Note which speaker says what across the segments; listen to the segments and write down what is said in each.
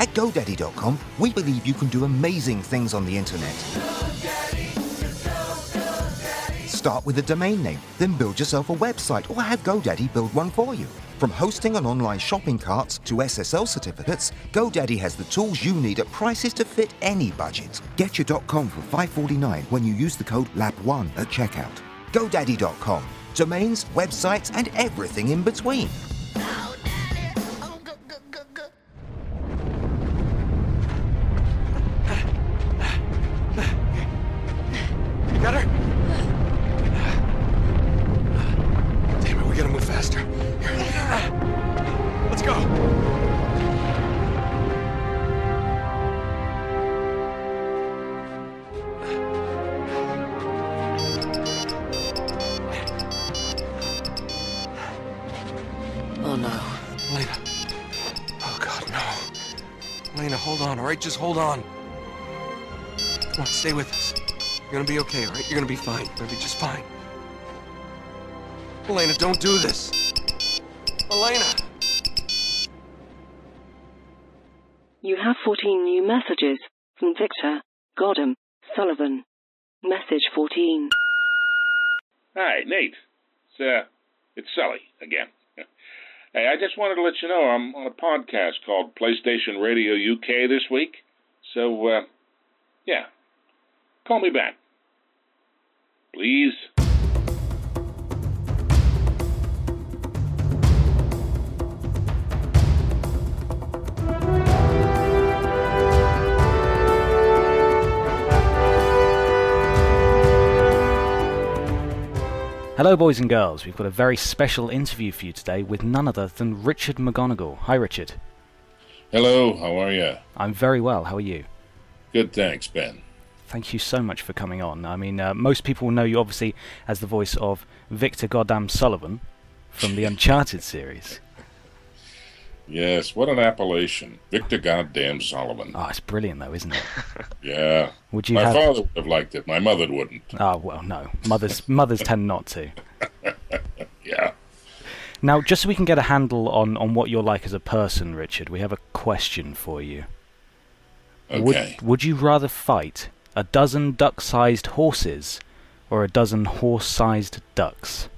Speaker 1: At GoDaddy.com, we believe you can do amazing things on the internet. Start with a domain name, then build yourself a website or have GoDaddy build one for you. From hosting and online shopping carts to SSL certificates, GoDaddy has the tools you need at prices to fit any budget. Get your .com for $5.49 when you use the code LAB1 at checkout. GoDaddy.com. Domains, websites, and everything in between.
Speaker 2: You're gonna be fine. You're gonna be just fine. Elena, don't do this. Elena!
Speaker 3: You have 14 new messages from Victor, Goddam, Sullivan. Message 14.
Speaker 4: Hi, Nate. It's uh, it's Sully again. Hey, I just wanted to let you know I'm on a podcast called PlayStation Radio UK this week. So, uh, yeah, call me back, please.
Speaker 5: Hello, boys and girls. We've got a very special interview for you today with none other than Richard McGonagle. Hi, Richard.
Speaker 4: Hello, how are you?
Speaker 5: I'm very well. How are you?
Speaker 4: Good, thanks, Ben.
Speaker 5: Thank you so much for coming on. I mean, uh, most people know you obviously as the voice of Victor Goddamn Sullivan from the Uncharted series.
Speaker 4: Yes, what an appellation, Victor Goddamn Sullivan.
Speaker 5: Oh, it's brilliant, though, isn't it?
Speaker 4: Yeah,
Speaker 5: Would you
Speaker 4: my
Speaker 5: have?
Speaker 4: father would have liked it. My mother wouldn't.
Speaker 5: Oh well, no. Mothers mothers tend not to.
Speaker 4: Yeah.
Speaker 5: Now, just so we can get a handle on, on what you're like as a person, Richard, we have a question for you.
Speaker 4: Okay.
Speaker 5: Would would you rather fight a dozen duck-sized horses or a dozen horse-sized ducks?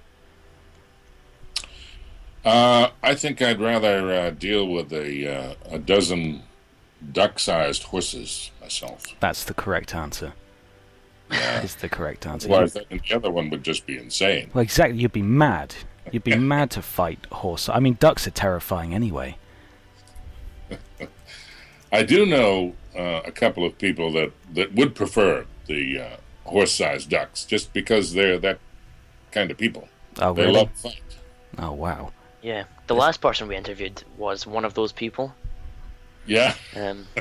Speaker 4: Uh, I think I'd rather uh, deal with a uh, a dozen duck-sized horses myself.
Speaker 5: That's the correct answer.
Speaker 4: Yeah.
Speaker 5: Is the correct answer.
Speaker 4: Then the other one would just be insane.
Speaker 5: well, exactly. You'd be mad. You'd be mad to fight horse. I mean, ducks are terrifying anyway.
Speaker 4: I do know uh, a couple of people that, that would prefer the uh, horse-sized ducks just because they're that kind of people.
Speaker 5: Oh,
Speaker 4: they
Speaker 5: really?
Speaker 4: love to fight.
Speaker 5: Oh, wow.
Speaker 6: Yeah, the last person we interviewed was one of those people.
Speaker 4: Yeah.
Speaker 6: Um,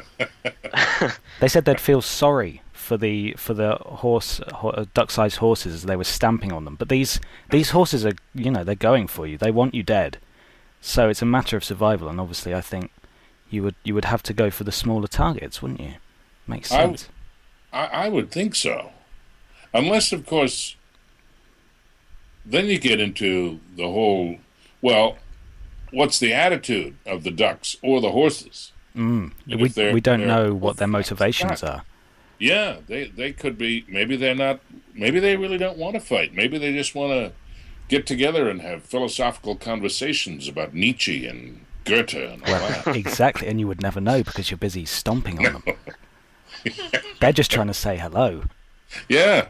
Speaker 5: They said they'd feel sorry for the for the horse ho- duck-sized horses as they were stamping on them. But these these horses are, you know, they're going for you. They want you dead. So it's a matter of survival. And obviously, I think you would you would have to go for the smaller targets, wouldn't you? Makes sense.
Speaker 4: I, I would think so. Unless, of course, then you get into the whole well, what's the attitude of the ducks or the horses?
Speaker 5: Mm. We we don't know what their motivations are.
Speaker 4: Yeah, they, they could be. Maybe they're not. Maybe they really don't want to fight. Maybe they just want to get together and have philosophical conversations about Nietzsche and Goethe and all
Speaker 5: Well,
Speaker 4: that.
Speaker 5: exactly, and you would never know because you're busy stomping on them. They're just trying to say hello.
Speaker 4: Yeah,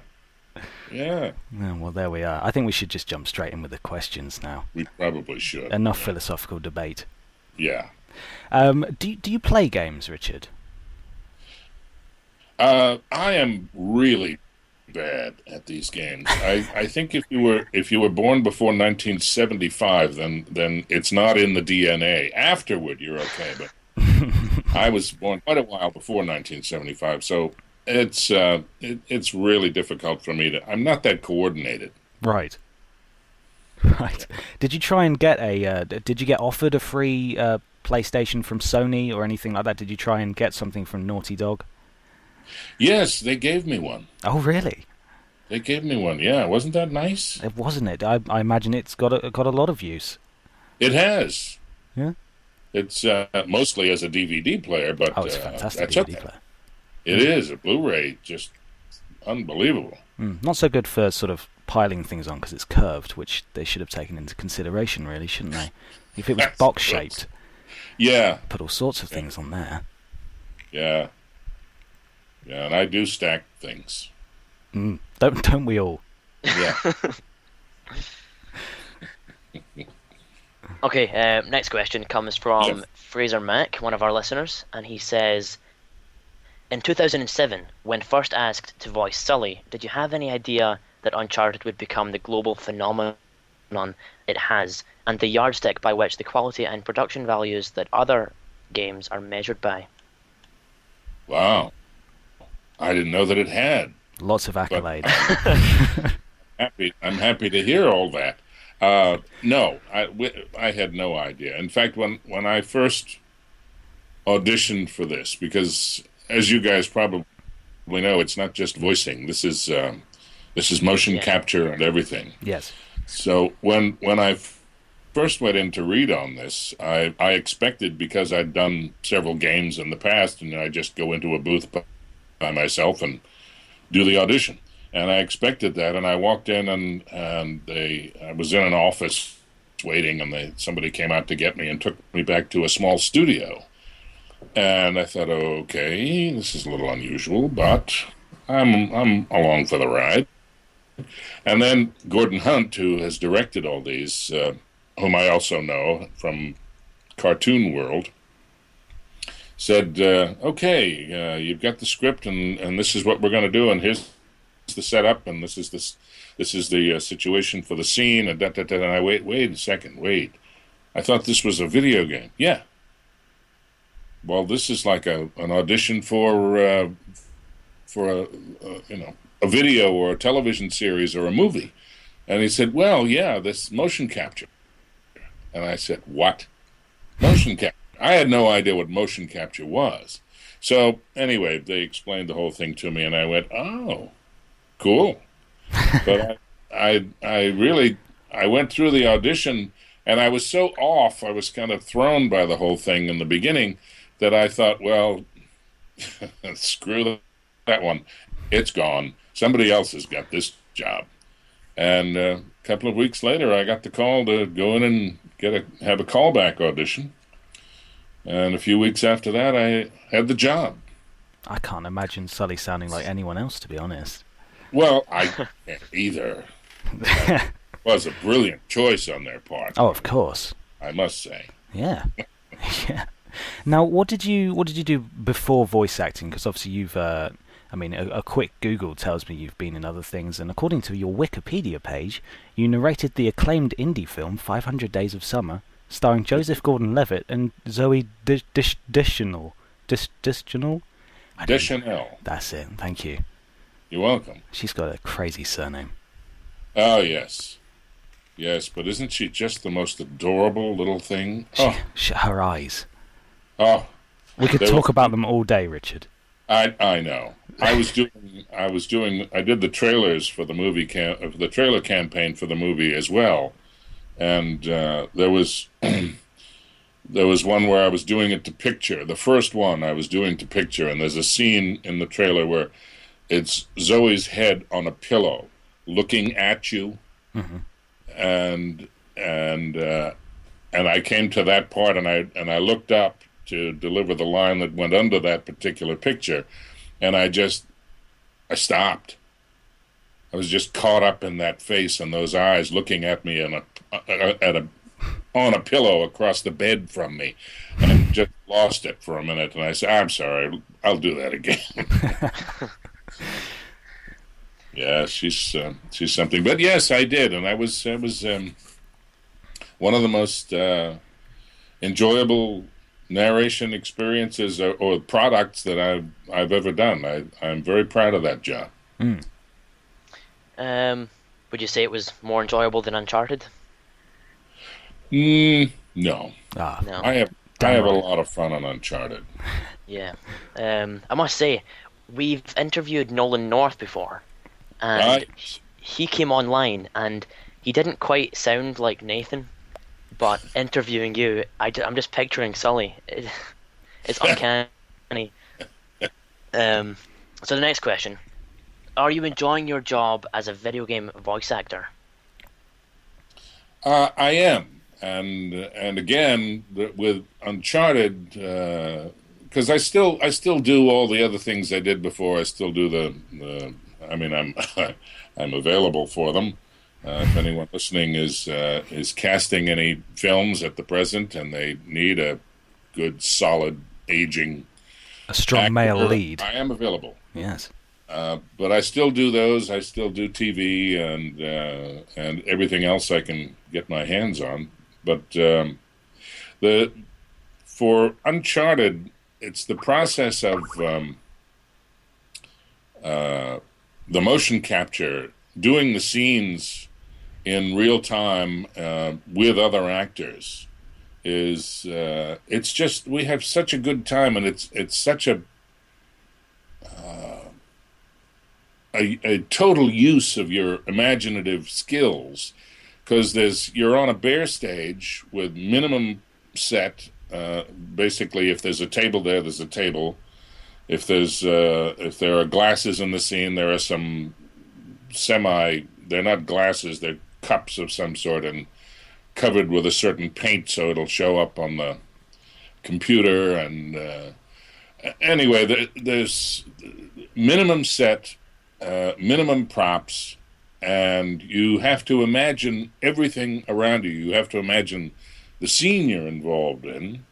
Speaker 4: yeah.
Speaker 5: Oh, well, there we are. I think we should just jump straight in with the questions now.
Speaker 4: We probably should.
Speaker 5: Enough philosophical debate.
Speaker 4: Yeah.
Speaker 5: Um, do do you play games, Richard?
Speaker 4: Uh, I am really bad at these games. I, I think if you were if you were born before 1975, then then it's not in the DNA. Afterward, you're okay, but I was born quite a while before 1975, so it's uh, it, it's really difficult for me to. I'm not that coordinated.
Speaker 5: Right. Right. Did you try and get a? Uh, did you get offered a free uh, PlayStation from Sony or anything like that? Did you try and get something from Naughty Dog?
Speaker 4: Yes, they gave me one.
Speaker 5: Oh, really?
Speaker 4: They gave me one. Yeah, wasn't that nice?
Speaker 5: It wasn't it. I, I imagine it's got a, got a lot of use.
Speaker 4: It has.
Speaker 5: Yeah.
Speaker 4: It's uh, mostly as a DVD player, but
Speaker 5: Oh, it's a
Speaker 4: uh,
Speaker 5: fantastic DVD
Speaker 4: okay.
Speaker 5: player.
Speaker 4: It is a Blu-ray, just unbelievable.
Speaker 5: Mm, not so good for sort of piling things on because it's curved, which they should have taken into consideration, really, shouldn't they? If it was box shaped,
Speaker 4: Yeah,
Speaker 5: put all sorts of things on there.
Speaker 4: yeah, yeah. And I do stack things.
Speaker 5: Mm, don't don't we all?
Speaker 4: Yeah.
Speaker 6: Okay, uh, next question comes from
Speaker 4: Yeah.
Speaker 6: Fraser Mack, one of our listeners, and he says In 2007, when first asked to voice Sully, did you have any idea that Uncharted would become the global phenomenon it has, and the yardstick by which the quality and production values that other games are measured by?
Speaker 4: wow. I didn't know that it had.
Speaker 5: Lots of accolades.
Speaker 4: happy. I'm happy to hear all that. Uh, no, I, wi- I had no idea. In fact, when when I first auditioned for this, because as you guys probably know, it's not just voicing. This is um, this is motion
Speaker 6: Yeah.
Speaker 4: capture and everything.
Speaker 5: yes.
Speaker 4: So when when I f- first went in to read on this, I I expected because I'd done several games in the past, and I just go into a booth by, myself and do the audition. And I expected that, and I walked in, and and they I was in an office waiting, and they somebody came out to get me and took me back to a small studio. And I thought, okay, this is a little unusual, but I'm I'm along for the ride. And then Gordon Hunt, who has directed all these, uh, whom I also know from Cartoon World, said, uh, "Okay, uh, you've got the script, and, and this is what we're going to do, and here's the setup, and this is this this is the uh, situation for the scene." And da, da, da, and I wait, wait a second, wait. I thought this was a video game. Yeah. Well, this is like a an audition for uh, for a, a you know a video or a television series or a movie. And he said, Well, yeah, this motion capture. And I said, What? Motion capture. I had no idea what motion capture was. So, anyway, they explained the whole thing to me, and I went, Oh, cool. but I, I, I really, I went through the audition, and I was so off, I was kind of thrown by the whole thing in the beginning that I thought, Well, screw that one. It's gone. Somebody else has got this job. And uh, a couple of weeks later, I got the call to go in and get a have a callback audition. And a few weeks after that, I had the job.
Speaker 5: I can't imagine Sully sounding like anyone else, to be honest.
Speaker 4: Well, I can't either. It was a brilliant choice on their part.
Speaker 5: Oh, of course.
Speaker 4: I must say.
Speaker 5: Yeah. yeah. Now, what did you what did you do before voice acting? Because obviously you've, uh, I mean, a, a quick Google tells me you've been in other things, and according to your Wikipedia page, you narrated the acclaimed indie film 500 Days of Summer, starring Joseph Gordon-Levitt and Zoe Dish Dish Deschanel. Dish Deschanel. I
Speaker 4: Deschanel.
Speaker 5: That's it. Thank you.
Speaker 4: You're welcome.
Speaker 5: She's got a crazy surname.
Speaker 4: Oh yes, yes. But isn't she just the most adorable little thing? Oh,
Speaker 5: Sh- her eyes.
Speaker 4: oh.
Speaker 5: We could talk about them all day, Richard.
Speaker 4: I I know. I was doing I was doing I did the trailers for the movie cam the trailer campaign for the movie as well, and uh, there was there was one where I was doing it to picture. The first one I was doing to picture, and there's a scene in the trailer where it's Zoe's head on a pillow, looking at you, and and uh, and I came to that part, and I and I looked up to deliver the line that went under that particular picture, and I just I stopped. I was just caught up in that face and those eyes looking at me in a, at a on a pillow across the bed from me, and just lost it for a minute. And I said, "I'm sorry, I'll do that again." yeah, she's uh, she's something. But yes, I did, and I was I was um, one of the most uh, enjoyable narration experiences or, or products that I've I've ever done. I I'm very proud of that job.
Speaker 6: Um, would you say it was more enjoyable than Uncharted?
Speaker 4: Mm, no,
Speaker 5: Ah,
Speaker 6: No.
Speaker 4: I have I have a lot of fun on Uncharted.
Speaker 6: Yeah. Um, I must say, we've interviewed Nolan North before, and
Speaker 4: Right.
Speaker 6: he came online and he didn't quite sound like Nathan, but interviewing you, I, am just picturing Sully. It, it's uncanny. Um, so the next question: Are you enjoying your job as a video game voice actor?
Speaker 4: Uh, I am, and and again with Uncharted, because uh, I still I still do all the other things I did before. I still do the, the I mean I'm I'm available for them. Uh, if anyone listening is uh, is casting any films at the present and they need a good solid aging
Speaker 5: a strong actor, male lead,
Speaker 4: I am available.
Speaker 5: Yes.
Speaker 4: Uh, but I still do those. I still do TV and uh, and everything else I can get my hands on. But um, the for Uncharted, it's the process of um, uh, the motion capture, doing the scenes in real time uh, with other actors. Is uh, it's just we have such a good time, and it's it's such a a, a total use of your imaginative skills because there's you're on a bare stage with minimum set. Uh, basically, if there's a table there, there's a table. If there's uh, if there are glasses in the scene, there are some semi. They're not glasses; they're cups of some sort and covered with a certain paint, so it'll show up on the computer. And uh, anyway, there, there's minimum set uh, minimum props, and you have to imagine everything around you. You have to imagine the scene you're involved in.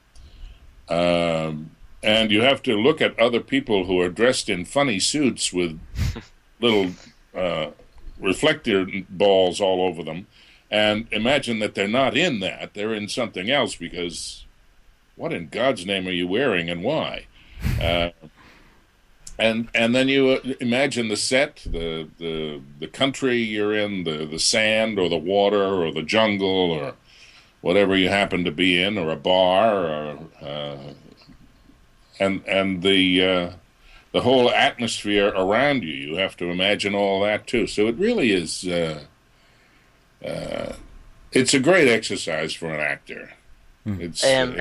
Speaker 4: Um, and you have to look at other people who are dressed in funny suits with little uh, reflector balls all over them and imagine that they're not in that. They're in something else because what in God's name are you wearing and why? Uh, and and then you uh, imagine the set, the the the country you're in, the the sand or the water or the jungle or whatever you happen to be in, or a bar, or uh, and and the uh, the whole atmosphere around you. You have to imagine all that too. So it really is. Uh, uh it's a great exercise for an actor.
Speaker 6: Mm. It's. Um,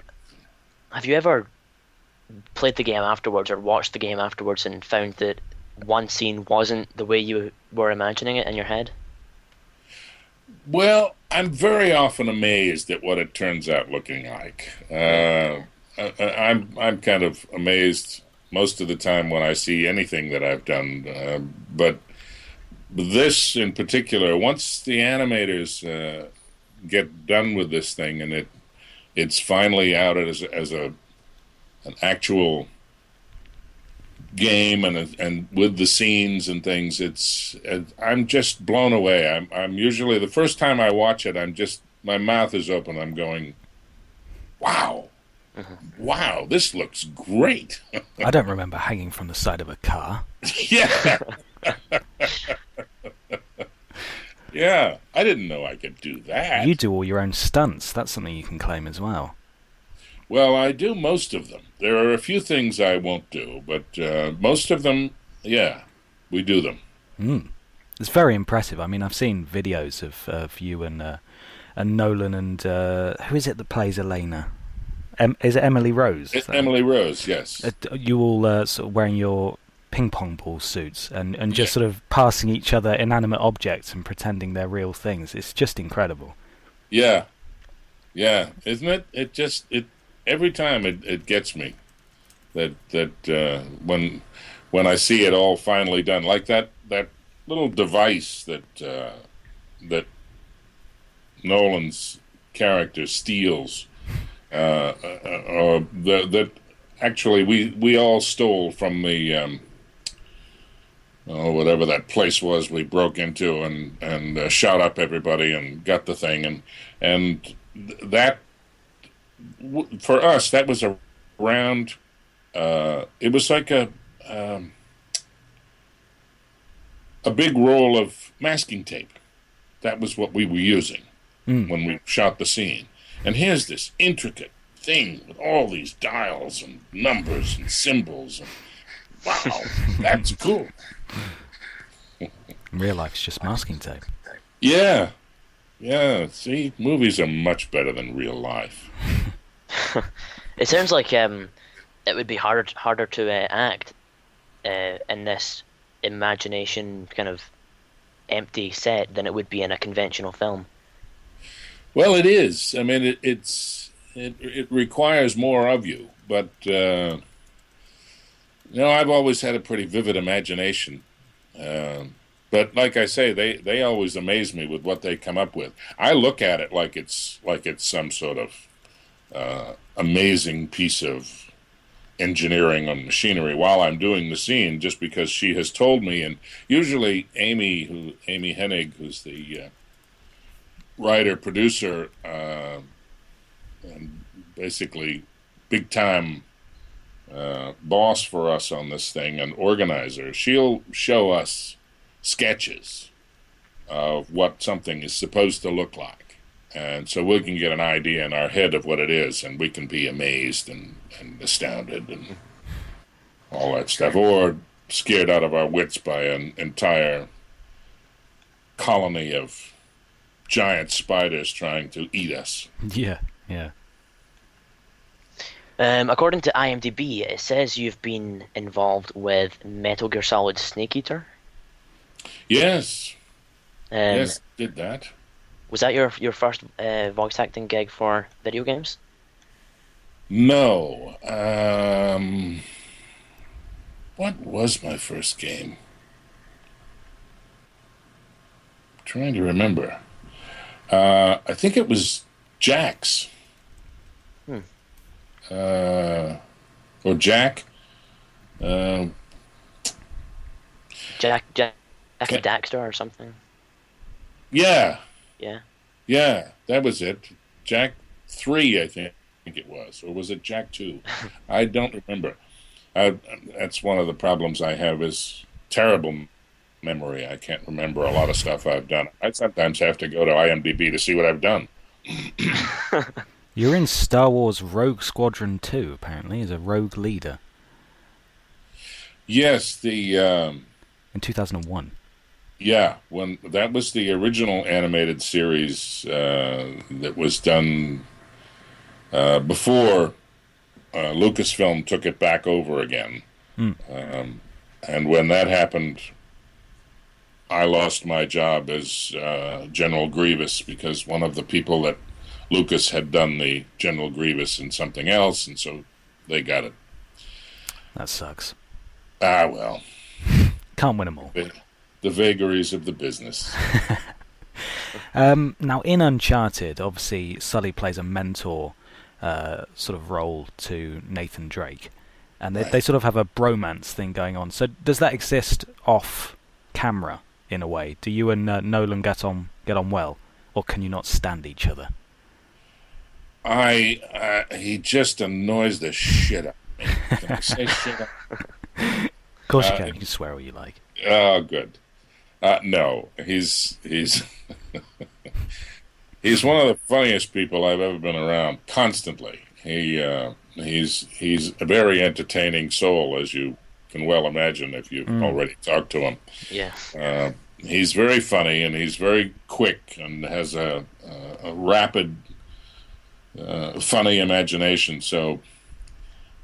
Speaker 6: have you ever played the game afterwards or watched the game afterwards and found that one scene wasn't the way you were imagining it in your head?
Speaker 4: Well, I'm very often amazed at what it turns out looking like. Uh, I, I'm I'm kind of amazed most of the time when I see anything that I've done, uh, but this in particular, once the animators uh, get done with this thing and it it's finally out as as a an actual game and and with the scenes and things it's i'm just blown away. I'm i'm usually the first time i watch it i'm just my mouth is open. I'm going wow. Uh-huh. wow this looks great.
Speaker 5: I don't remember hanging from the side of a car.
Speaker 4: Yeah. Yeah i didn't know i could do that.
Speaker 5: You do all your own stunts. That's something you can claim as well
Speaker 4: well, I do most of them. There are a few things I won't do, but uh, most of them, yeah, we do them.
Speaker 5: Mm. It's very impressive. I mean, I've seen videos of of you and uh, and Nolan and uh, who is it that plays Elena? Em- is it Emily Rose?
Speaker 4: It's Emily Rose, yes.
Speaker 5: Uh, you all uh, sort of wearing your ping pong ball suits and, and just yeah. sort of passing each other inanimate objects and pretending they're real things. It's just incredible.
Speaker 4: Yeah, yeah, isn't it? It just it every time it, it gets me that that uh, when when I see it all finally done, like that that little device that uh, that Nolan's character steals, uh, uh or the, that actually we we all stole from the um, oh, whatever that place was we broke into and and uh, shot up everybody and got the thing and and that for us, that was around. Uh, it was like a um, a big roll of masking tape. That was what we were using mm. when we shot the scene. And here's this intricate thing with all these dials and numbers and symbols. And, wow, that's cool.
Speaker 5: Real life, it's just masking tape.
Speaker 4: Yeah, Yeah, see, movies are much better than real life.
Speaker 6: It sounds like um, it would be harder harder to uh, act uh, in this imagination kind of empty set than it would be in a conventional film.
Speaker 4: Well, it is. I mean, it, it's it, it requires more of you, but uh, you know, I've always had a pretty vivid imagination. Um but like I say, they, they always amaze me with what they come up with. I look at it like it's like it's some sort of uh, amazing piece of engineering and machinery while I'm doing the scene, just because she has told me. And usually, Amy, who Amy Hennig, who's the uh, writer producer uh, and basically big time uh, boss for us on this thing and organizer, she'll show us sketches of what something is supposed to look like. And so we can get an idea in our head of what it is, and we can be amazed and, and astounded and all that stuff, or scared out of our wits by an entire colony of giant spiders trying to eat us.
Speaker 5: Yeah, yeah.
Speaker 6: Um, according to IMDb, it says you've been involved with Metal Gear Solid Snake Eater.
Speaker 4: Yes,
Speaker 6: Um,
Speaker 4: yes, did that.
Speaker 6: Was that your your first uh, voice acting gig for video games?
Speaker 4: No. Um, what was my first game? trying to remember. Uh, I think it was Jak's.
Speaker 6: Hmm.
Speaker 4: Uh, or Jak. Uh,
Speaker 6: Jak Jak Jackie. Daxter or something?
Speaker 4: yeah,
Speaker 6: Yeah.
Speaker 4: yeah, that was it. Jak 3, I think Think it was. Or was it Jak 2? I don't remember. I, that's one of the problems I have is terrible memory. I can't remember a lot of stuff I've done. I sometimes have to go to IMDb to see what I've done.
Speaker 5: You're in Star Wars Rogue Squadron 2, apparently, as a rogue leader
Speaker 4: Yes, the um,
Speaker 5: in 2001.
Speaker 4: Yeah, when that was the original animated series uh, that was done uh, before uh, Lucasfilm took it back over again.
Speaker 5: Hmm.
Speaker 4: Um, and when that happened, I lost my job as uh, General Grievous because one of the people that Lucas had done the General Grievous in something else, and so they got it.
Speaker 5: That sucks.
Speaker 4: Ah, well,
Speaker 5: Can't win them all.
Speaker 4: the, the vagaries of the business.
Speaker 5: Um, now, in Uncharted, obviously, Sully plays a mentor uh, sort of role to Nathan Drake. And they,
Speaker 4: Right.
Speaker 5: they sort of have a bromance thing going on. So, does that exist off camera in a way? Do you and uh, Nolan get on get on well, or can you not stand each other?
Speaker 4: I uh, he just annoys the shit out of me. Can I say shit? Out?
Speaker 5: Of course, you
Speaker 4: Uh,
Speaker 5: can. You can swear all you like.
Speaker 4: Oh, good. Uh, no, he's he's he's one of the funniest people I've ever been around. Constantly, he uh, he's he's a very entertaining soul, as you can well imagine if you've
Speaker 5: Mm.
Speaker 4: already talked to him.
Speaker 6: Yeah.
Speaker 4: Uh, he's very funny and he's very quick and has a, a, a rapid, uh, funny imagination. So,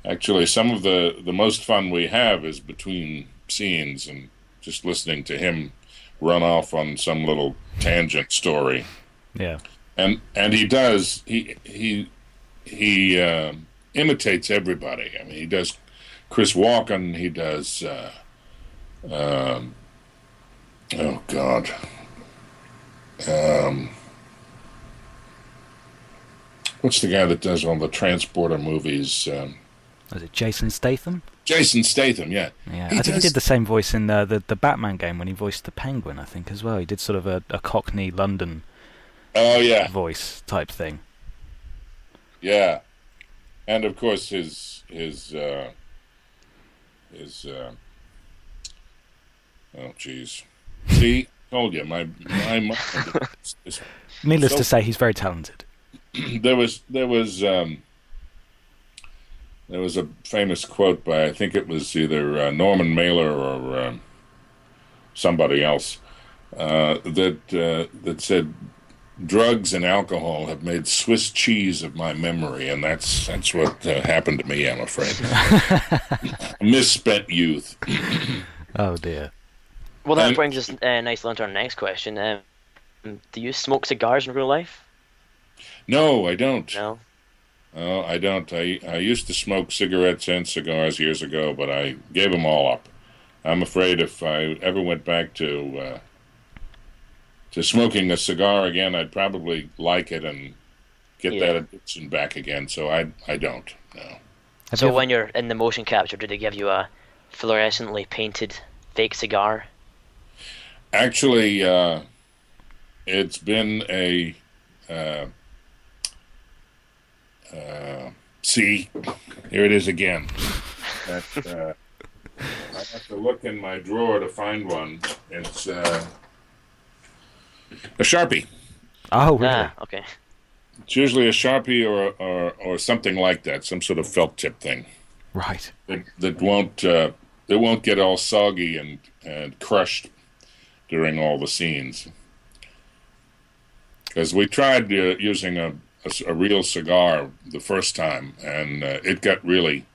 Speaker 4: actually, some of the, the most fun we have is between scenes and just listening to him run off on some little tangent story.
Speaker 5: Yeah.
Speaker 4: And and he does he he he um imitates everybody. I mean, he does Chris Walken. He does. Uh, um, oh God. Um, what's the guy that does all the transporter movies? Um,
Speaker 5: Was it Jason Statham?
Speaker 4: Jason Statham. Yeah.
Speaker 5: Yeah,
Speaker 4: He
Speaker 5: I think he did the same voice in uh, the the Batman game when he voiced the Penguin. I think as well. He did sort of a, a Cockney London
Speaker 4: Oh yeah.
Speaker 5: voice type thing.
Speaker 4: Yeah, and of course his his uh, his uh, oh jeez. See, told you my my mind is- is-
Speaker 5: Needless
Speaker 4: So-
Speaker 5: to say, he's very talented.
Speaker 4: there was there was um, there was a famous quote by I think it was either uh, Norman Mailer or um somebody else uh, that uh, that said drugs and alcohol have made Swiss cheese of my memory, and that's that's what uh, happened to me. I'm afraid. Misspent youth.
Speaker 5: Oh dear.
Speaker 6: Well, that
Speaker 4: And-
Speaker 6: brings us uh, nicely on to our next question. Um, do you smoke cigars in real life?
Speaker 4: No, I don't.
Speaker 6: No.
Speaker 4: No, I don't. I I used to smoke cigarettes and cigars years ago, but I gave them all up. I'm afraid if I ever went back to uh, to smoking a cigar again, I'd probably like it and get
Speaker 6: Yeah.
Speaker 4: that addiction back again. So I I don't. No.
Speaker 5: Have
Speaker 6: so
Speaker 5: you
Speaker 6: when you're in the motion capture, do they give you a fluorescently painted fake cigar?
Speaker 4: Actually, uh, it's been a. Uh, uh, see, here it is again. That, uh, I have to look in my drawer to find one. It's uh, a sharpie.
Speaker 5: oh really?
Speaker 6: Ah, okay.
Speaker 4: It's usually a sharpie or, or or something like that, some sort of felt tip thing
Speaker 5: Right.
Speaker 4: that that won't uh, that won't get all soggy and and crushed during all the scenes. Because we tried uh, using a, a a real cigar the first time, and uh, it got really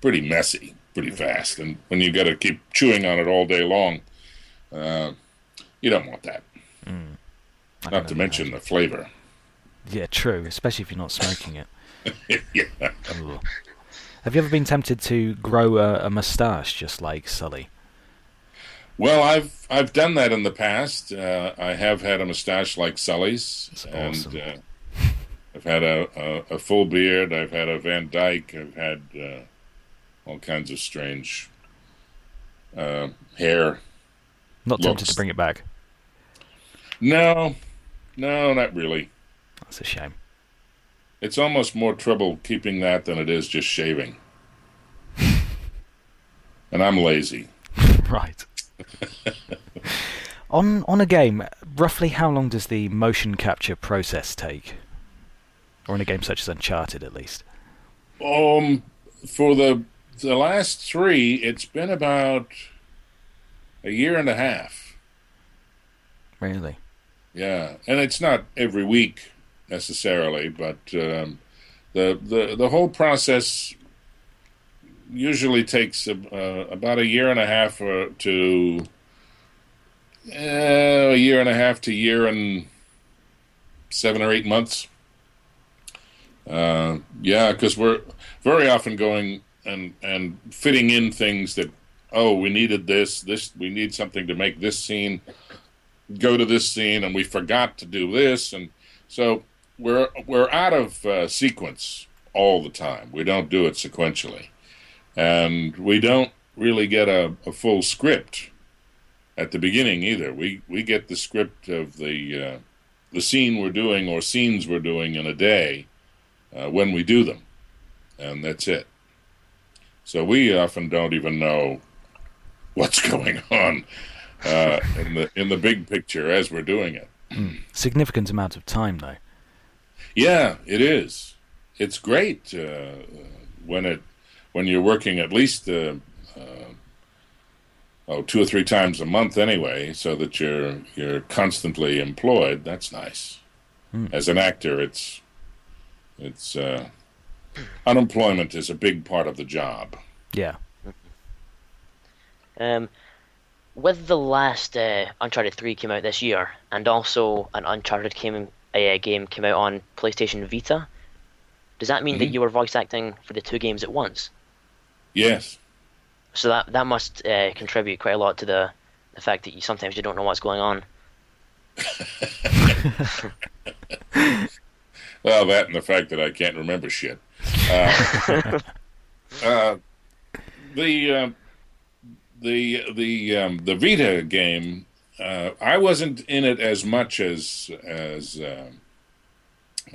Speaker 4: pretty messy pretty fast. And when you got to keep chewing on it all day long, uh, you don't want that.
Speaker 5: I
Speaker 4: Not to mention the flavor.
Speaker 5: Yeah, true. Especially if you're not smoking it.
Speaker 4: yeah.
Speaker 5: Ugh. Have you ever been tempted to grow a, a moustache just like Sully?
Speaker 4: Well, I've I've done that in the past. Uh, I have had a mustache like Sully's,
Speaker 5: That's
Speaker 4: and
Speaker 5: awesome.
Speaker 4: uh, I've had a, a, a full beard. I've had a Van Dyke. I've had uh, all kinds of strange uh, hair.
Speaker 5: Not tempted to bring it back.
Speaker 4: No, no, not really.
Speaker 5: That's a shame.
Speaker 4: It's almost more trouble keeping that than it is just shaving. and I'm lazy.
Speaker 5: right. on on a game, roughly how long does the motion capture process take? Or in a game such as Uncharted, at least.
Speaker 4: Um, for the the last three, it's been about a year and a half.
Speaker 5: Really?
Speaker 4: Yeah, and it's not every week necessarily, but um, the the the whole process usually takes uh, about a year and a half uh, to uh, a year and a half to year and seven or eight months. Uh, yeah, because we're very often going and and fitting in things that oh we needed this this we need something to make this scene go to this scene and we forgot to do this. And so we're we're out of uh, sequence all the time. We don't do it sequentially. And we don't really get a, a full script at the beginning either. We we get the script of the uh, the scene we're doing or scenes we're doing in a day uh, when we do them and that's it so we often don't even know what's going on uh, in the in the big picture as we're doing it.
Speaker 5: Significant amount of time, though.
Speaker 4: Yeah, it is. It's great uh, when it when you're working at least uh, uh, oh two or three times a month anyway, so that you're you're constantly employed. That's nice. As an actor, it's it's uh, unemployment is a big part of the job.
Speaker 5: Yeah.
Speaker 6: Um, with the last uh, Uncharted 3 came out this year, and also an Uncharted came, uh, game came out on PlayStation Vita, does that mean that
Speaker 4: Mhm.
Speaker 6: you were voice acting for the two games at once?
Speaker 4: Yes.
Speaker 6: So that that must uh, contribute quite a lot to the the fact that you sometimes you don't know what's going on.
Speaker 4: Well, that and the fact that I can't remember shit. Uh, uh, the uh, the the um, the Vita game, uh, I wasn't in it as much as as um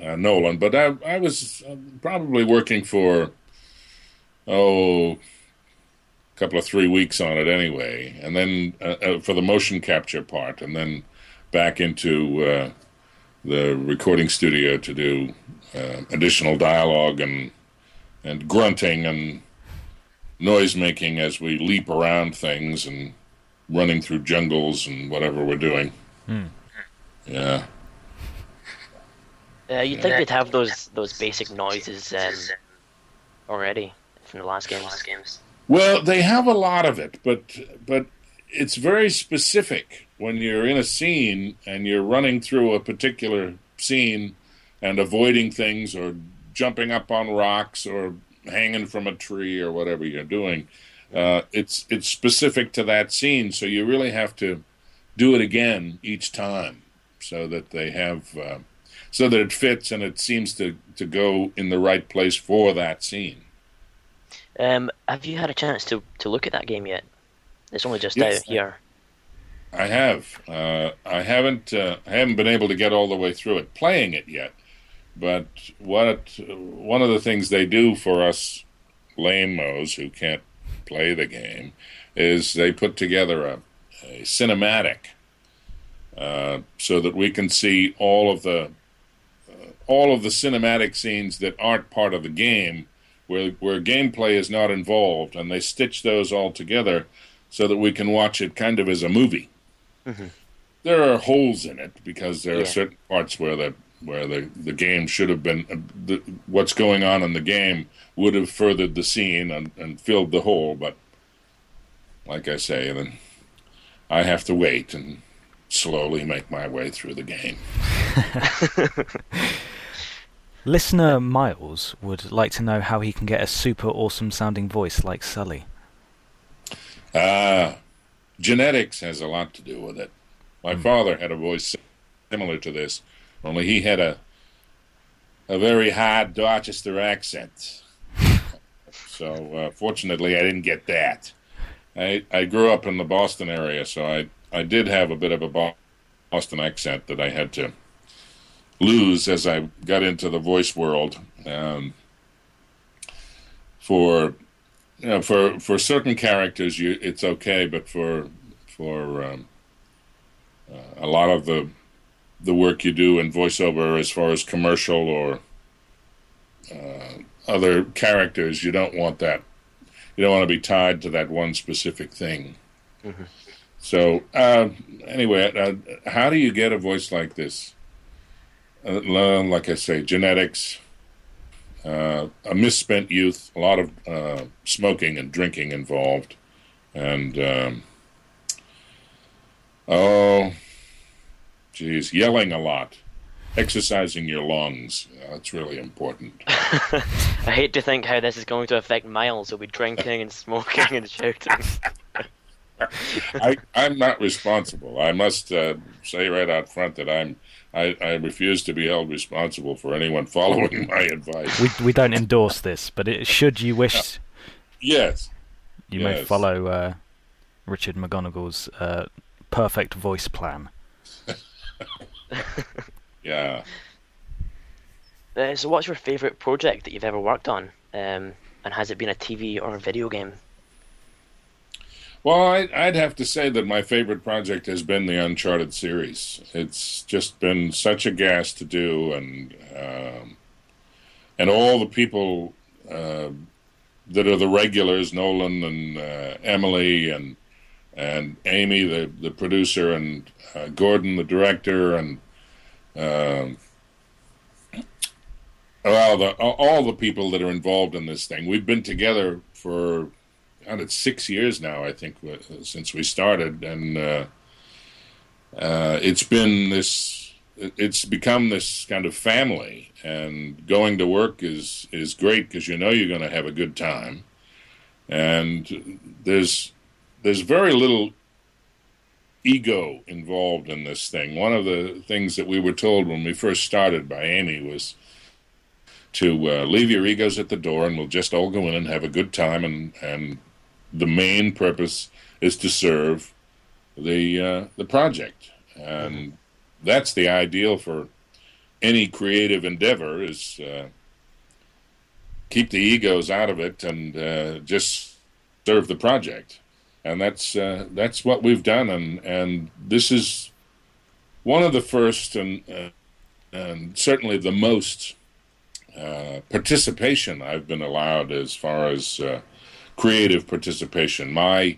Speaker 4: uh, Nolan, but I I was uh, probably working for oh a couple of three weeks on it anyway, and then uh, uh, for the motion capture part, and then back into uh, the recording studio to do uh, additional dialogue and and grunting and noise making as we leap around things and running through jungles and whatever we're doing.
Speaker 5: Hmm.
Speaker 4: Yeah.
Speaker 6: Uh, you'd think they'd have those those basic noises um, already from the last games.
Speaker 4: Well, they have a lot of it, but but it's very specific when you're in a scene and you're running through a particular scene and avoiding things or jumping up on rocks or hanging from a tree or whatever you're doing. Uh, it's it's specific to that scene, so you really have to do it again each time, so that they have uh, so that it fits and it seems to to go in the right place for that scene.
Speaker 6: Um, have you had a chance to, to look at that game yet? It's only just
Speaker 4: Yes,
Speaker 6: out here.
Speaker 4: I have. Uh, I haven't. Uh, I haven't been able to get all the way through it, playing it yet. But what one of the things they do for us lamos who can't play the game is they put together a, a cinematic uh, so that we can see all of the uh, all of the cinematic scenes that aren't part of the game, where where gameplay is not involved, and they stitch those all together so that we can watch it kind of as a movie. There are holes in it because there
Speaker 6: Yeah.
Speaker 4: are certain parts where the where the, the game should have been uh, the, what's going on in the game would have furthered the scene and, and filled the hole, but like I say, then I have to wait and slowly make my way through the game.
Speaker 5: Listener Miles would like to know how he can get a super awesome sounding voice like Sully.
Speaker 4: Uh, genetics has a lot to do with it. My father had a voice similar to this, only he had a a very hard Dorchester accent. so uh, fortunately, I didn't get that. I I grew up in the Boston area, so I I did have a bit of a Boston accent that I had to lose as I got into the voice world. Um, for you know, for for certain characters, you it's okay, but for for um, uh, a lot of the the work you do in voiceover, as far as commercial or uh, other characters, you don't want that. You don't want to be tied to that one specific thing. So uh, anyway, uh, how do you get a voice like this? Uh, like I say, genetics, uh, a misspent youth, a lot of uh, smoking and drinking involved, and um, oh, geez, yelling a lot, exercising your lungs. That's really important.
Speaker 6: I hate to think how this is going to affect Miles. He'll be drinking and smoking and shouting.
Speaker 4: I, I'm not responsible. I must uh, say right out front that I'm. I, I refuse to be held responsible for anyone following my advice.
Speaker 5: We we don't endorse this, but it, should you wish,
Speaker 4: yes,
Speaker 5: you may follow uh, Richard McGonagle's uh, perfect voice plan.
Speaker 4: yeah.
Speaker 6: Uh, so, what's your favourite project that you've ever worked on? Um, and has it been a TV or a video game?
Speaker 4: Well, I'd have to say that my favorite project has been the Uncharted series. It's just been such a gas to do, and um, and all the people uh, that are the regulars, Nolan and uh, Emily and and Amy, the the producer, and uh, Gordon, the director, and um, well, the, all the people that are involved in this thing. We've been together for God, it's six years now, I think, uh, since we started, and uh, uh, it's been this. It's become this kind of family, and going to work is is great because you know you're going to have a good time, and there's there's very little ego involved in this thing. One of the things that we were told when we first started by Amy was to uh, leave your egos at the door, and we'll just all go in and have a good time, and and the main purpose is to serve the uh, the project, and that's the ideal for any creative endeavor is uh, keep the egos out of it and uh, just serve the project, and that's uh, that's what we've done, and and this is one of the first and uh, and certainly the most uh, participation I've been allowed as far as creative participation. My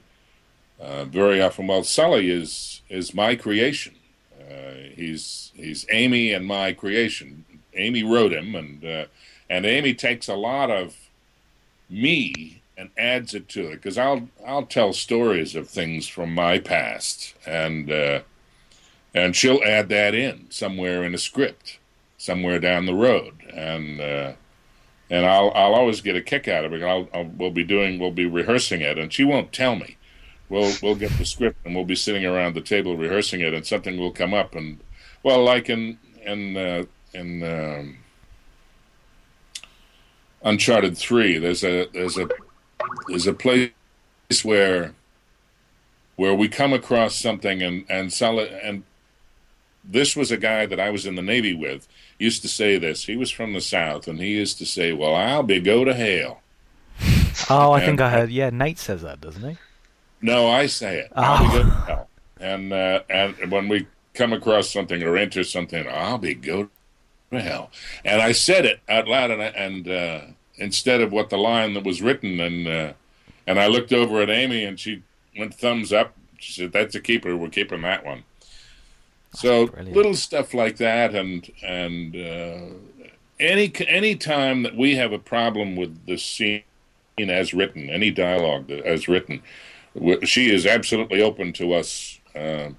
Speaker 4: uh, very often, well, Sully is is my creation. Uh, he's he's Amy and my creation Amy wrote him, and uh, and Amy takes a lot of me and adds it to it because I'll I'll tell stories of things from my past, and uh, and she'll add that in somewhere in a script, somewhere down the road, and uh, and I'll I'll always get a kick out of it. I'll, I'll we'll be doing we'll be rehearsing it, and she won't tell me. We'll we'll get the script, and we'll be sitting around the table rehearsing it, and something will come up, and well, like in in uh, in um, Uncharted Three, there's a there's a there's a place where where we come across something and and and this was a guy that I was in the Navy with used to say this. He was from the South, and he used to say, "Well, I'll be go to hell."
Speaker 5: Oh, I
Speaker 4: And-
Speaker 5: think I heard. Yeah, Nate says that, doesn't he?
Speaker 4: No, I say it. I'll be go to hell. And uh, and when we come across something or enter something, I'll be go to hell. And I said it out loud, and I, and uh, instead of what the line that was written, and uh, and I looked over at Amy, and she went thumbs up. She said, "That's a keeper. We're keeping that one." So
Speaker 5: brilliant.
Speaker 4: little stuff like that, and and uh, any any time that we have a problem with the scene as written, any dialogue that, as written, she is absolutely open to us uh,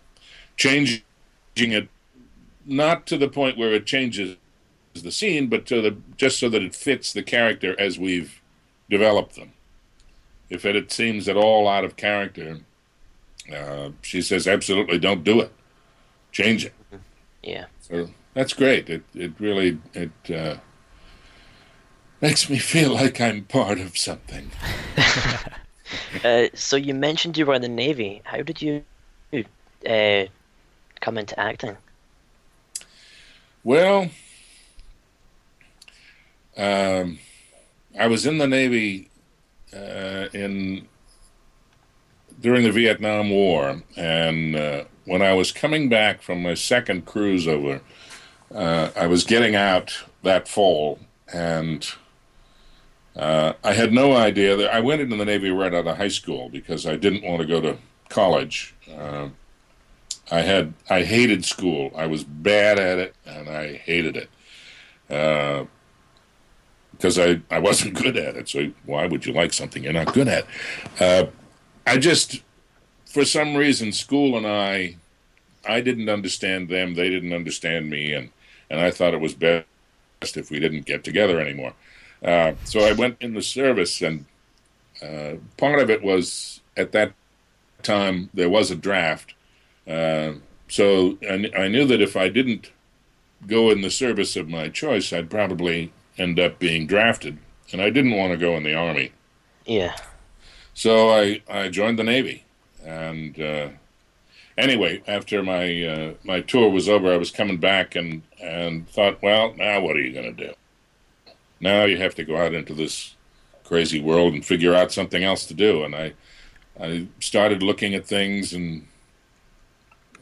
Speaker 4: changing it, not to the point where it changes the scene, but to the just so that it fits the character as we've developed them. If it, it seems at all out of character, uh, she says absolutely don't do it, change it.
Speaker 6: Yeah.
Speaker 4: So that's great. It it really it uh, makes me feel like I'm part of something.
Speaker 6: Uh, so you mentioned you were in the Navy. How did you uh, come into acting?
Speaker 4: Well, um, I was in the Navy uh, in during the Vietnam War, and uh, when I was coming back from my second cruise over, uh, I was getting out that fall, and uh, I had no idea that I went into the Navy right out of high school because I didn't want to go to college. Uh, I had I hated school. I was bad at it, and I hated it uh, because I I wasn't good at it. So why would you like something you're not good at? Uh, I just, for some reason, school and I, I didn't understand them. They didn't understand me, and and I thought it was best if we didn't get together anymore. Uh, so I went in the service, and uh, part of it was at that time there was a draft. Uh, so I, I knew that if I didn't go in the service of my choice, I'd probably end up being drafted, and I didn't want to go in the army.
Speaker 6: Yeah.
Speaker 4: So I, I joined the Navy, and uh, anyway, after my uh, my tour was over, I was coming back and and thought, well, now what are you going to do? Now you have to go out into this crazy world and figure out something else to do. And I I started looking at things, and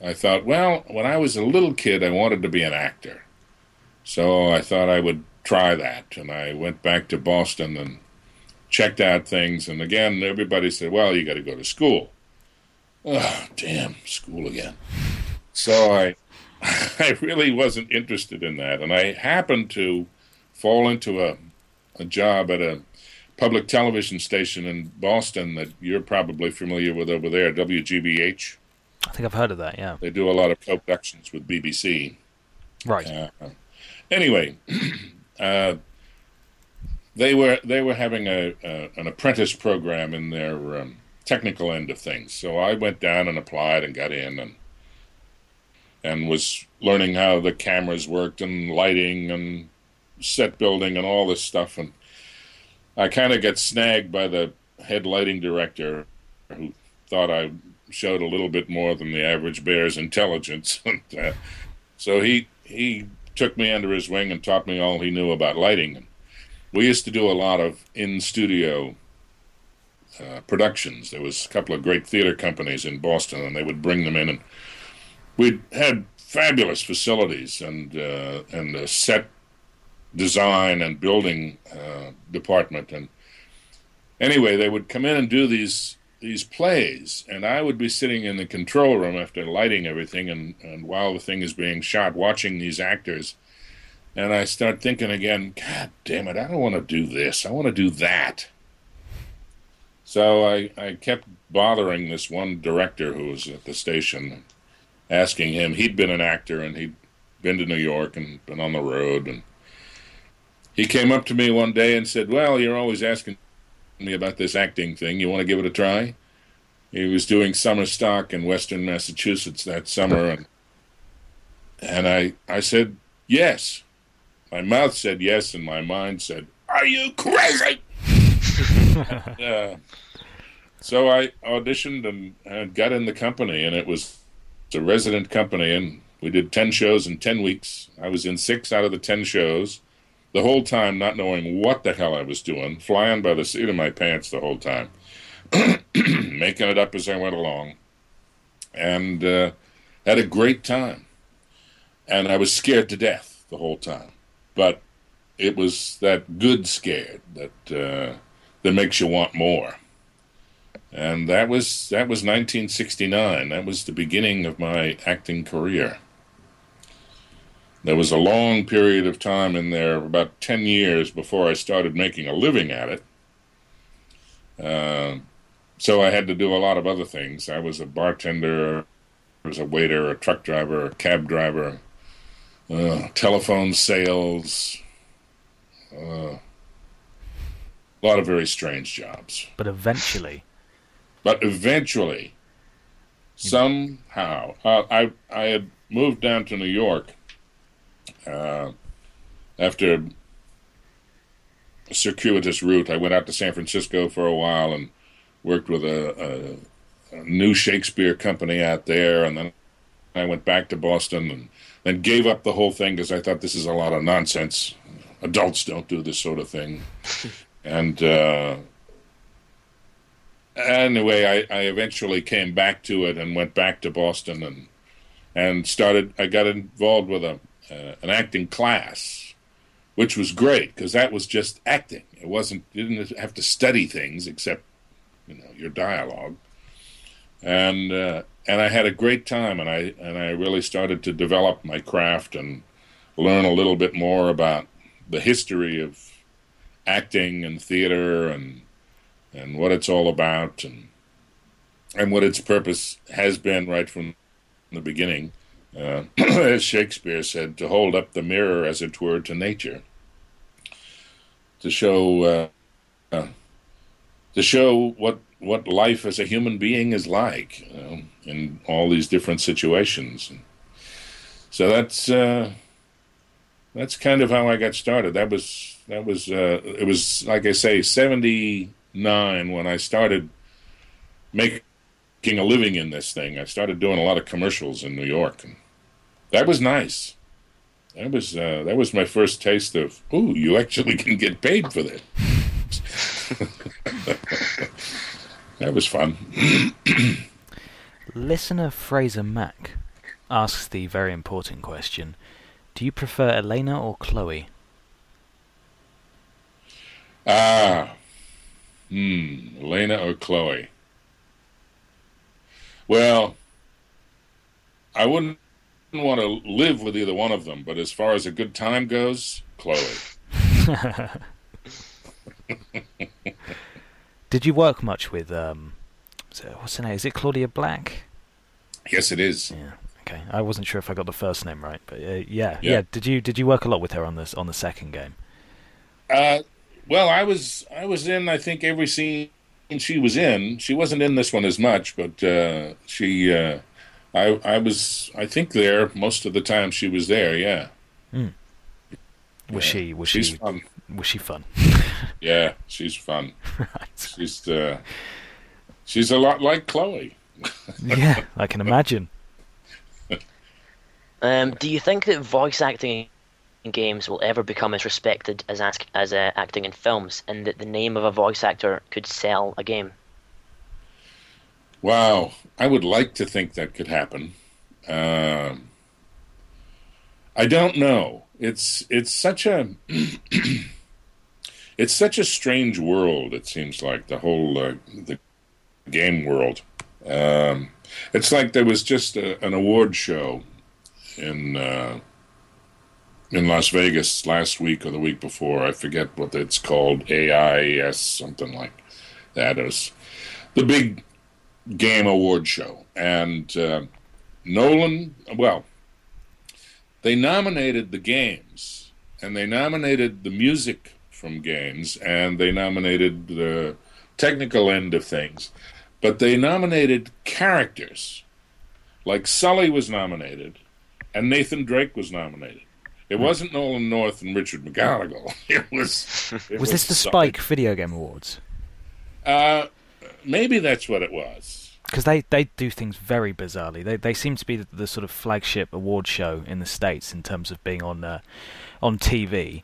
Speaker 4: I thought, well, when I was a little kid, I wanted to be an actor, so I thought I would try that, and I went back to Boston and checked out things, and again, everybody said, "Well, you got to go to school." Oh, damn, school again. So I, I really wasn't interested in that, and I happened to fall into a, a job at a public television station in Boston that you're probably familiar with over there, WGBH.
Speaker 5: I think I've heard of that. Yeah.
Speaker 4: They do a lot of co-productions with BBC.
Speaker 5: Right.
Speaker 4: Uh, anyway, uh, they were they were having a, a an apprentice program in their um, technical end of things. So I went down and applied and got in and and was learning how the cameras worked and lighting and set building and all this stuff. And I kind of got snagged by the head lighting director, who thought I showed a little bit more than the average bear's intelligence. and, uh, so he he took me under his wing and taught me all he knew about lighting. We used to do a lot of in studio uh, productions. There was a couple of great theater companies in Boston, and they would bring them in, and we had fabulous facilities and uh, and a set design and building uh, department. And anyway, they would come in and do these these plays, and I would be sitting in the control room after lighting everything, and, and while the thing is being shot, watching these actors and I start thinking again, God damn it, I don't want to do this. I want to do that. So I, I kept bothering this one director who was at the station, asking him. He'd been an actor and he'd been to New York and been on the road. And he came up to me one day and said, Well, you're always asking me about this acting thing. You want to give it a try? He was doing summer stock in Western Massachusetts that summer. And, and I, I said, Yes. My mouth said yes, and my mind said, Are you crazy? uh, so I auditioned and, and got in the company, and it was a resident company, and we did 10 shows in 10 weeks. I was in six out of the 10 shows, the whole time not knowing what the hell I was doing, flying by the seat of my pants the whole time, making it up as I went along, and uh, had a great time. And I was scared to death the whole time. But it was that good scared that uh, that makes you want more. And that was that was 1969. That was the beginning of my acting career. There was a long period of time in there, about 10 years before I started making a living at it. Uh, so I had to do a lot of other things. I was a bartender, I was a waiter, a truck driver, a cab driver, uh, telephone sales, uh, a lot of very strange jobs.
Speaker 5: But eventually,
Speaker 4: But eventually, somehow, uh, I I had moved down to New York uh, after a circuitous route. I went out to San Francisco for a while and worked with a, a, a new Shakespeare company out there, and then I went back to Boston and then gave up the whole thing because I thought this is a lot of nonsense. Adults don't do this sort of thing, and. Uh, anyway, I, I eventually came back to it and went back to Boston and and started. I got involved with a uh, an acting class, which was great because that was just acting. It wasn't you didn't have to study things except you know your dialogue, and uh, and I had a great time and I and I really started to develop my craft and learn a little bit more about the history of acting and theater and and what it's all about and and what its purpose has been right from the beginning. Uh, as Shakespeare said, to hold up the mirror, as it were, to nature, to show uh, uh, to show what what life as a human being is like you know, in all these different situations. So that's uh, that's kind of how I got started. That was that was uh, it was like I say, seventy nine when I started making a living in this thing. I started doing a lot of commercials in New York, and that was nice. That was uh, that was my first taste of ooh, you actually can get paid for this. that was fun.
Speaker 5: listener Fraser Mack asks the very important question: Do you prefer Elena or Chloe?
Speaker 4: Ah, hmm, Elena or Chloe? Well, I wouldn't want to live with either one of them, but as far as a good time goes, Chloe.
Speaker 5: Did you work much with um, so what's her name? Is it Claudia Black?
Speaker 4: Yes, it is.
Speaker 5: Yeah. Okay. I wasn't sure if I got the first name right, but uh, yeah, yeah,
Speaker 4: Yeah.
Speaker 5: Did you did you work a lot with her on this on the second game?
Speaker 4: Uh, well, I was I was in I think every scene she was in. She wasn't in this one as much, but uh, she uh, I I was I think there most of the time she was there. Yeah.
Speaker 5: Was
Speaker 4: Yeah.
Speaker 5: she was
Speaker 4: She's
Speaker 5: she
Speaker 4: fun.
Speaker 5: was she fun?
Speaker 4: Yeah, she's fun.
Speaker 5: right.
Speaker 4: She's uh, she's a lot like Chloe.
Speaker 5: yeah, I can imagine.
Speaker 6: Um, do you think that voice acting in games will ever become as respected as ask, as uh, acting in films, and that the name of a voice actor could sell a game?
Speaker 4: Wow, I would like to think that could happen. Um, I don't know. It's it's such a it's such a strange world. It seems like the whole uh, the game world. Um, it's like there was just a, an award show in uh, in Las Vegas last week or the week before. I forget what it's called, AIS, something like that. It was the big game award show. And uh, Nolan, well, they nominated the games and they nominated the music from games and they nominated the technical end of things. But they nominated characters. Like Sully was nominated and Nathan Drake was nominated. It wasn't Nolan North and Richard McGonagle. It was. it
Speaker 5: Was this the. Spike Video Game Awards?
Speaker 4: Uh, maybe that's what it was.
Speaker 5: Because they, they do things very bizarrely. They they seem to be the, the sort of flagship award show in the states in terms of being on uh, on TV.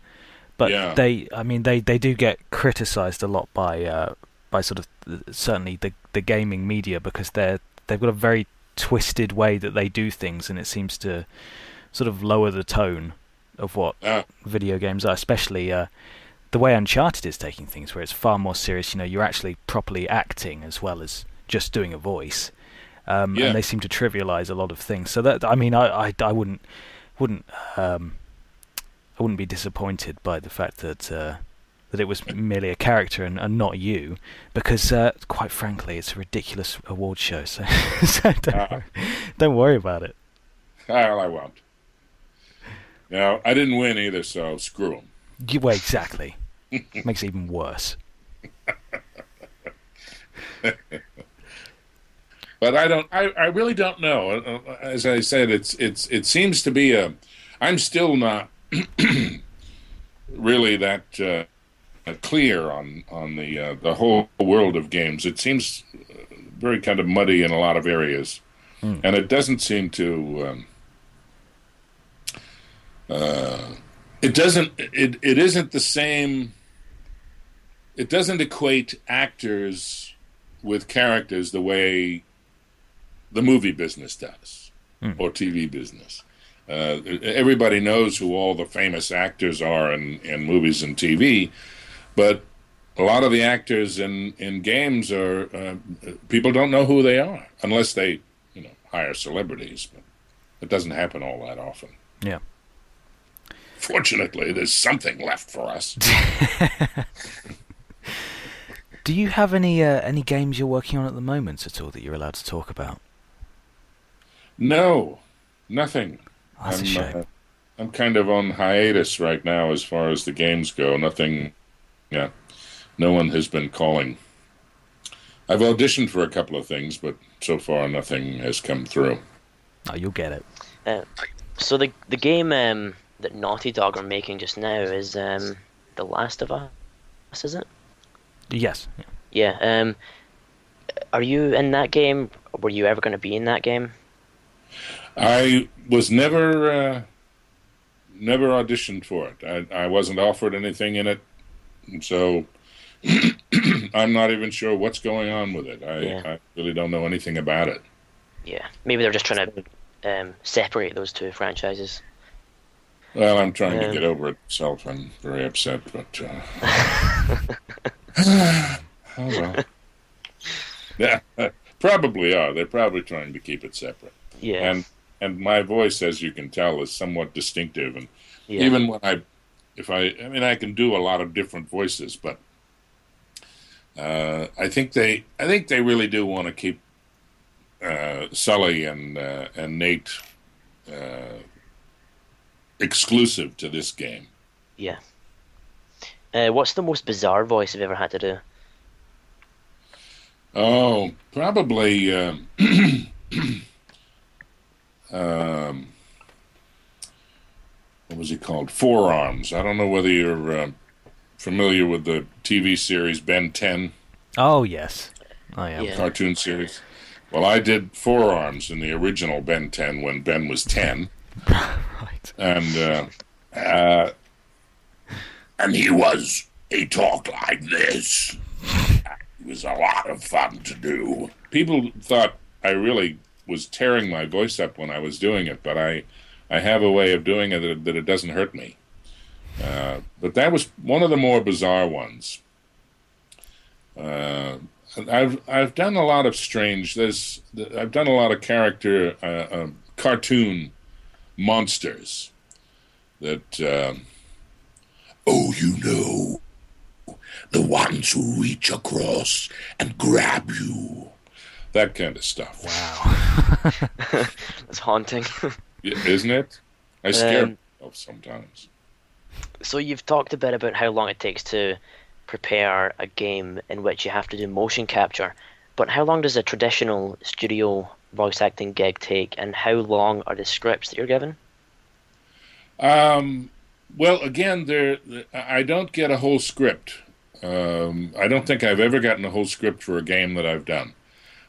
Speaker 5: But
Speaker 4: Yeah.
Speaker 5: they, I mean, they, they do get criticised a lot by uh, by sort of uh, certainly the the gaming media because they're they've got a very twisted way that they do things, and it seems to sort of lower the tone of what
Speaker 4: Uh,
Speaker 5: video games are, especially uh, the way Uncharted is taking things, where it's far more serious. You know, you're actually properly acting as well as just doing a voice, um,
Speaker 4: Yeah.
Speaker 5: and they seem to trivialize a lot of things. So that I mean, I I, I wouldn't wouldn't um, I wouldn't be disappointed by the fact that. Uh, that it was merely a character and, and not you, because uh, quite frankly, it's a ridiculous award show. So, so don't,
Speaker 4: Ah.
Speaker 5: worry, don't worry about it.
Speaker 4: well, I won't. No, I didn't win either, so screw them.
Speaker 5: You, well, exactly. Makes it even worse.
Speaker 4: But I don't. I, I really don't know. Uh, uh, As I said, it's it's it seems to be a. I'm still not really that uh, clear on on the uh, the whole world of games. It seems uh, very kind of muddy in a lot of areas, and it doesn't seem to. Um, uh, it doesn't. It it isn't the same. It doesn't equate actors with characters the way the movie business does or TV business. Uh, everybody knows who all the famous actors are in, in movies and TV, but a lot of the actors in, in games are uh, people don't know who they are unless they you know hire celebrities. But it doesn't happen all that often.
Speaker 5: Yeah.
Speaker 4: Fortunately, there's something left for us.
Speaker 5: Do you have any uh, any games you're working on at the moment at all that you're allowed to talk about?
Speaker 4: No, nothing.
Speaker 5: That's a
Speaker 4: I'm,
Speaker 5: shame.
Speaker 4: uh, I'm kind of on hiatus right now as far as the games go. Nothing, yeah, no one has been calling. I've auditioned for a couple of things, but so far nothing has come through.
Speaker 5: Oh, you'll get it.
Speaker 6: Uh, so the the game um, that Naughty Dog are making just now is um, The Last of Us, is it?
Speaker 5: Yes. Yeah.
Speaker 6: Yeah. Um, are you in that game? Were you ever going to be in that game?
Speaker 4: I was never, uh, never auditioned for it. I, I wasn't offered anything in it, and so I'm not even sure what's going on with it. I,
Speaker 6: Yeah.
Speaker 4: I really don't know anything about it.
Speaker 6: Yeah. Maybe they're just trying to um, separate those two franchises.
Speaker 4: Well, I'm trying
Speaker 6: Yeah.
Speaker 4: to get over it myself. I'm very upset, but uh, oh well. Yeah, probably are. They're probably trying to keep it separate.
Speaker 6: Yeah.
Speaker 4: And and my voice, as you can tell, is somewhat distinctive. And
Speaker 6: yeah.
Speaker 4: even when I, if I, I mean, I can do a lot of different voices, but uh, I think they, I think they really do want to keep uh, Sully and uh, and Nate uh, exclusive to this game.
Speaker 6: Yeah. Uh, what's the most bizarre voice you've ever had to do?
Speaker 4: Oh, probably. Um, um, what was he called? Four Arms. I don't know whether you're um familiar with the TV series Ben 10
Speaker 5: Oh yes. I am.
Speaker 6: Yeah.
Speaker 4: cartoon series. Well, I did Four Arms in the original Ben 10 when Ben was 10,
Speaker 5: Right.
Speaker 4: and uh, uh, and he was he talked like this. It was a lot of fun to do. People thought I really was tearing my voice up when I was doing it, but I I have a way of doing it that, that it doesn't hurt me. Uh, but that was one of the more bizarre ones. Uh, I've I've done a lot of strange. There's I've done a lot of character uh, uh, cartoon monsters that, um, oh, you know, the ones who reach across and grab you. That kind of stuff.
Speaker 5: Wow.
Speaker 6: That's haunting.
Speaker 4: Yeah, Isn't it? I scare
Speaker 6: Um,
Speaker 4: myself sometimes.
Speaker 6: so you've talked a bit about how long it takes to prepare a game in which you have to do motion capture, but how long does a traditional studio voice acting gig take, and how long are the scripts that you're given?
Speaker 4: Um, well, again, there I don't get a whole script. Um, I don't think I've ever gotten a whole script for a game that I've done.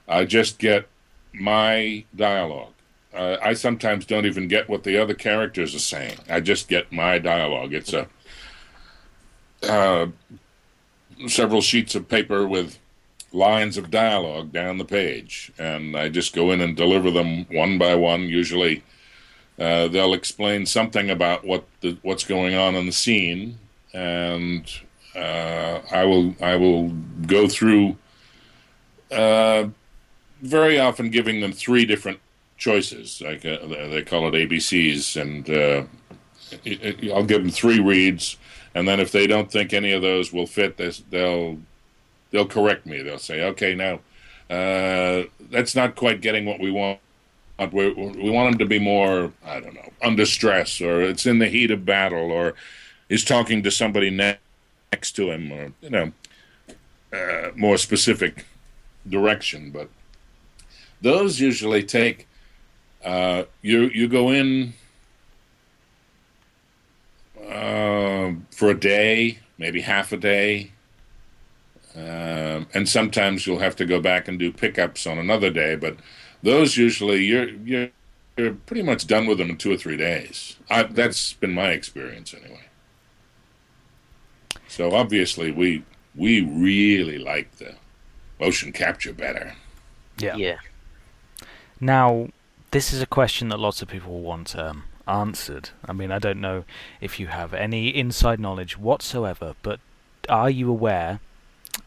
Speaker 4: I just get my dialogue. Uh, I sometimes don't even get what the other characters are saying. I just get my dialogue. It's a uh, several sheets of paper with lines of dialogue down the page, and I just go in and deliver them one by one. Usually, uh, they'll explain something about what the, what's going on in the scene, and uh, I will I will go through. Uh, very often, giving them three different choices, like uh, they call it ABCs, and uh, it, it, I'll give them three reads, and then if they don't think any of those will fit, they'll they'll correct me. They'll say, "Okay, now uh, that's not quite getting what we want." We, we want him to be more, I don't know, under stress, or it's in the heat of battle, or he's talking to somebody ne- next to him, or you know, uh, more specific direction. But those usually take uh, you you go in uh, for a day, maybe half a day, and sometimes you'll have to go back and do pickups on another day. But those usually you're you're you're pretty much done with them in two or three days. I, that's been my experience anyway. So obviously we we really like the motion capture better.
Speaker 5: Yeah.
Speaker 6: Yeah.
Speaker 5: Now, this is a question that lots of people want um, answered. I mean, I don't know if you have any inside knowledge whatsoever, but are you aware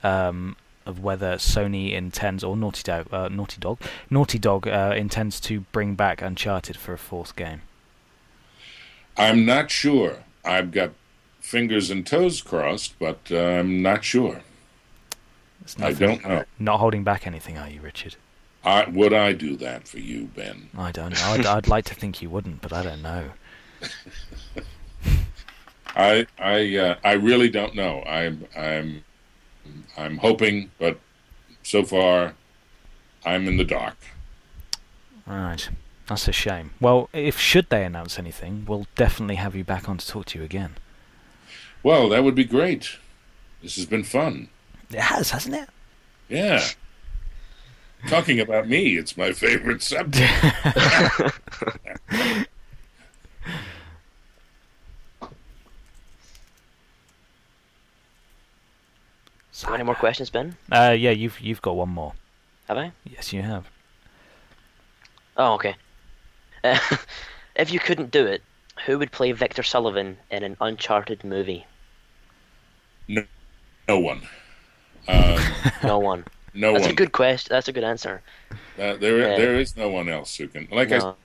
Speaker 5: um, of whether Sony intends, or Naughty Dog, uh, Naughty Dog, Naughty Dog uh, intends to bring back Uncharted for a fourth game?
Speaker 4: I'm not sure. I've got fingers and toes crossed, but uh, I'm not sure. I don't know.
Speaker 5: Not holding back anything, are you, Richard?
Speaker 4: I, would I do that for you, Ben?
Speaker 5: I don't know. I'd, I'd like to think you wouldn't, but I don't know.
Speaker 4: I I uh, I really don't know. I'm I'm I'm hoping, but so far, I'm in the dark.
Speaker 5: Right. That's a shame. Well, if should they announce anything, we'll definitely have you back on to talk to you again.
Speaker 4: Well, that would be great. This has been fun.
Speaker 5: It has, hasn't it?
Speaker 4: Yeah. Talking about me, it's my favorite subject.
Speaker 6: So any more questions, Ben?
Speaker 5: Uh, yeah, you've you've got one more.
Speaker 6: Have I?
Speaker 5: Yes, you have.
Speaker 6: Oh, okay. Uh, if you couldn't do it, who would play Victor Sullivan in an Uncharted movie?
Speaker 4: No one. Um,
Speaker 6: No one.
Speaker 4: no
Speaker 6: That's
Speaker 4: one.
Speaker 6: a good question. That's a good answer.
Speaker 4: Uh, there,
Speaker 6: Yeah.
Speaker 4: there is no one else who can. Like
Speaker 6: No.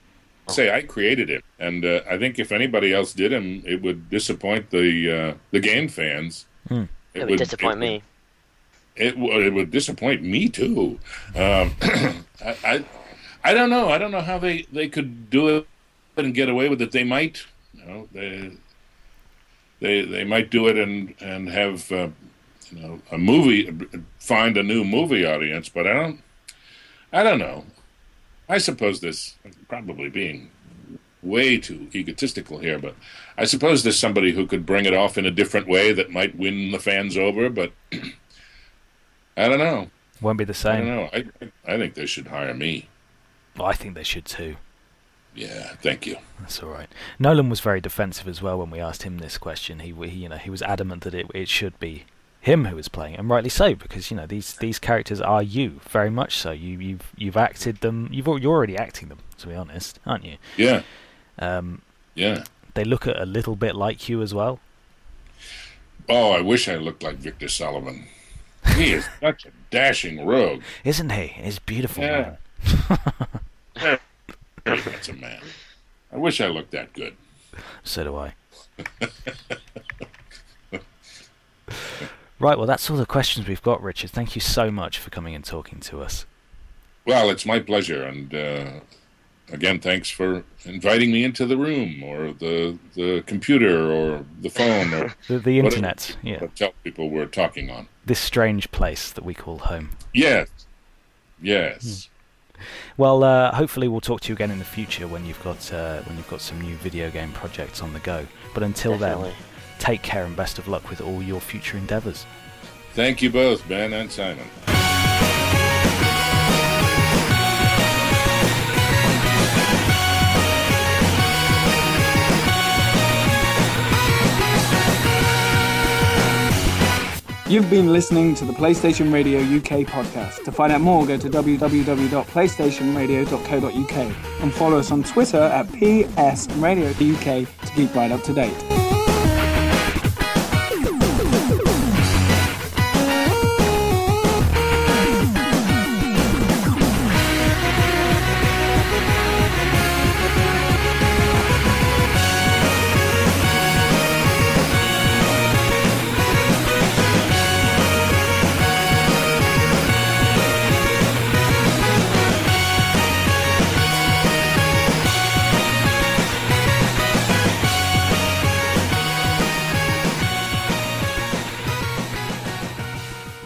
Speaker 4: I say, I created him, and uh, I think if anybody else did him, it would disappoint the uh, the game fans.
Speaker 5: Hmm.
Speaker 6: It would disappoint me.
Speaker 4: It would it would disappoint me too. Um, I, I I don't know. I don't know how they they could do it and get away with it. They might, you know, they they they might do it and and have uh, you know a movie find a new movie audience. But I don't I don't know. I suppose this probably being way too egotistical here, but I suppose there's somebody who could bring it off in a different way that might win the fans over. But I don't know.
Speaker 5: Won't be the same.
Speaker 4: I don't know. I I think they should hire me.
Speaker 5: Well, I think they should too.
Speaker 4: Yeah, thank you.
Speaker 5: That's all right. Nolan was very defensive as well when we asked him this question. He, he you know, he was adamant that it it should be him who was playing, and rightly so, because you know these these characters are you very much so. You you've you've acted them. You've you're already acting them, to be honest, aren't you?
Speaker 4: Yeah,
Speaker 5: Um,
Speaker 4: yeah.
Speaker 5: they look a little bit like you as well.
Speaker 4: Oh, I wish I looked like Victor Sullivan. He is such a dashing rogue.
Speaker 5: Isn't he? He's beautiful.
Speaker 4: Yeah.
Speaker 5: Man.
Speaker 4: Very handsome man. I wish I looked that good.
Speaker 5: So do I. Right, well, that's all the questions we've got, Richard. Thank you so much for coming and talking to us.
Speaker 4: Well, it's my pleasure, and uh, again, thanks for inviting me into the room or the the computer or the phone or
Speaker 5: The, the
Speaker 4: whatever
Speaker 5: internet, yeah.
Speaker 4: Tell people we're talking on.
Speaker 5: This strange place that we call home.
Speaker 4: Yes, yes.
Speaker 5: Well, uh, hopefully we'll talk to you again in the future when you've got uh, when you've got some new video game projects on the go. But until
Speaker 6: Definitely.
Speaker 5: then, take care and best of luck with all your future endeavours.
Speaker 4: Thank you both, Ben and Simon.
Speaker 7: You've been listening to the PlayStation Radio UK podcast. To find out more, go to www.playstationradio.co.uk and follow us on Twitter at PS Radio UK to keep right up to date.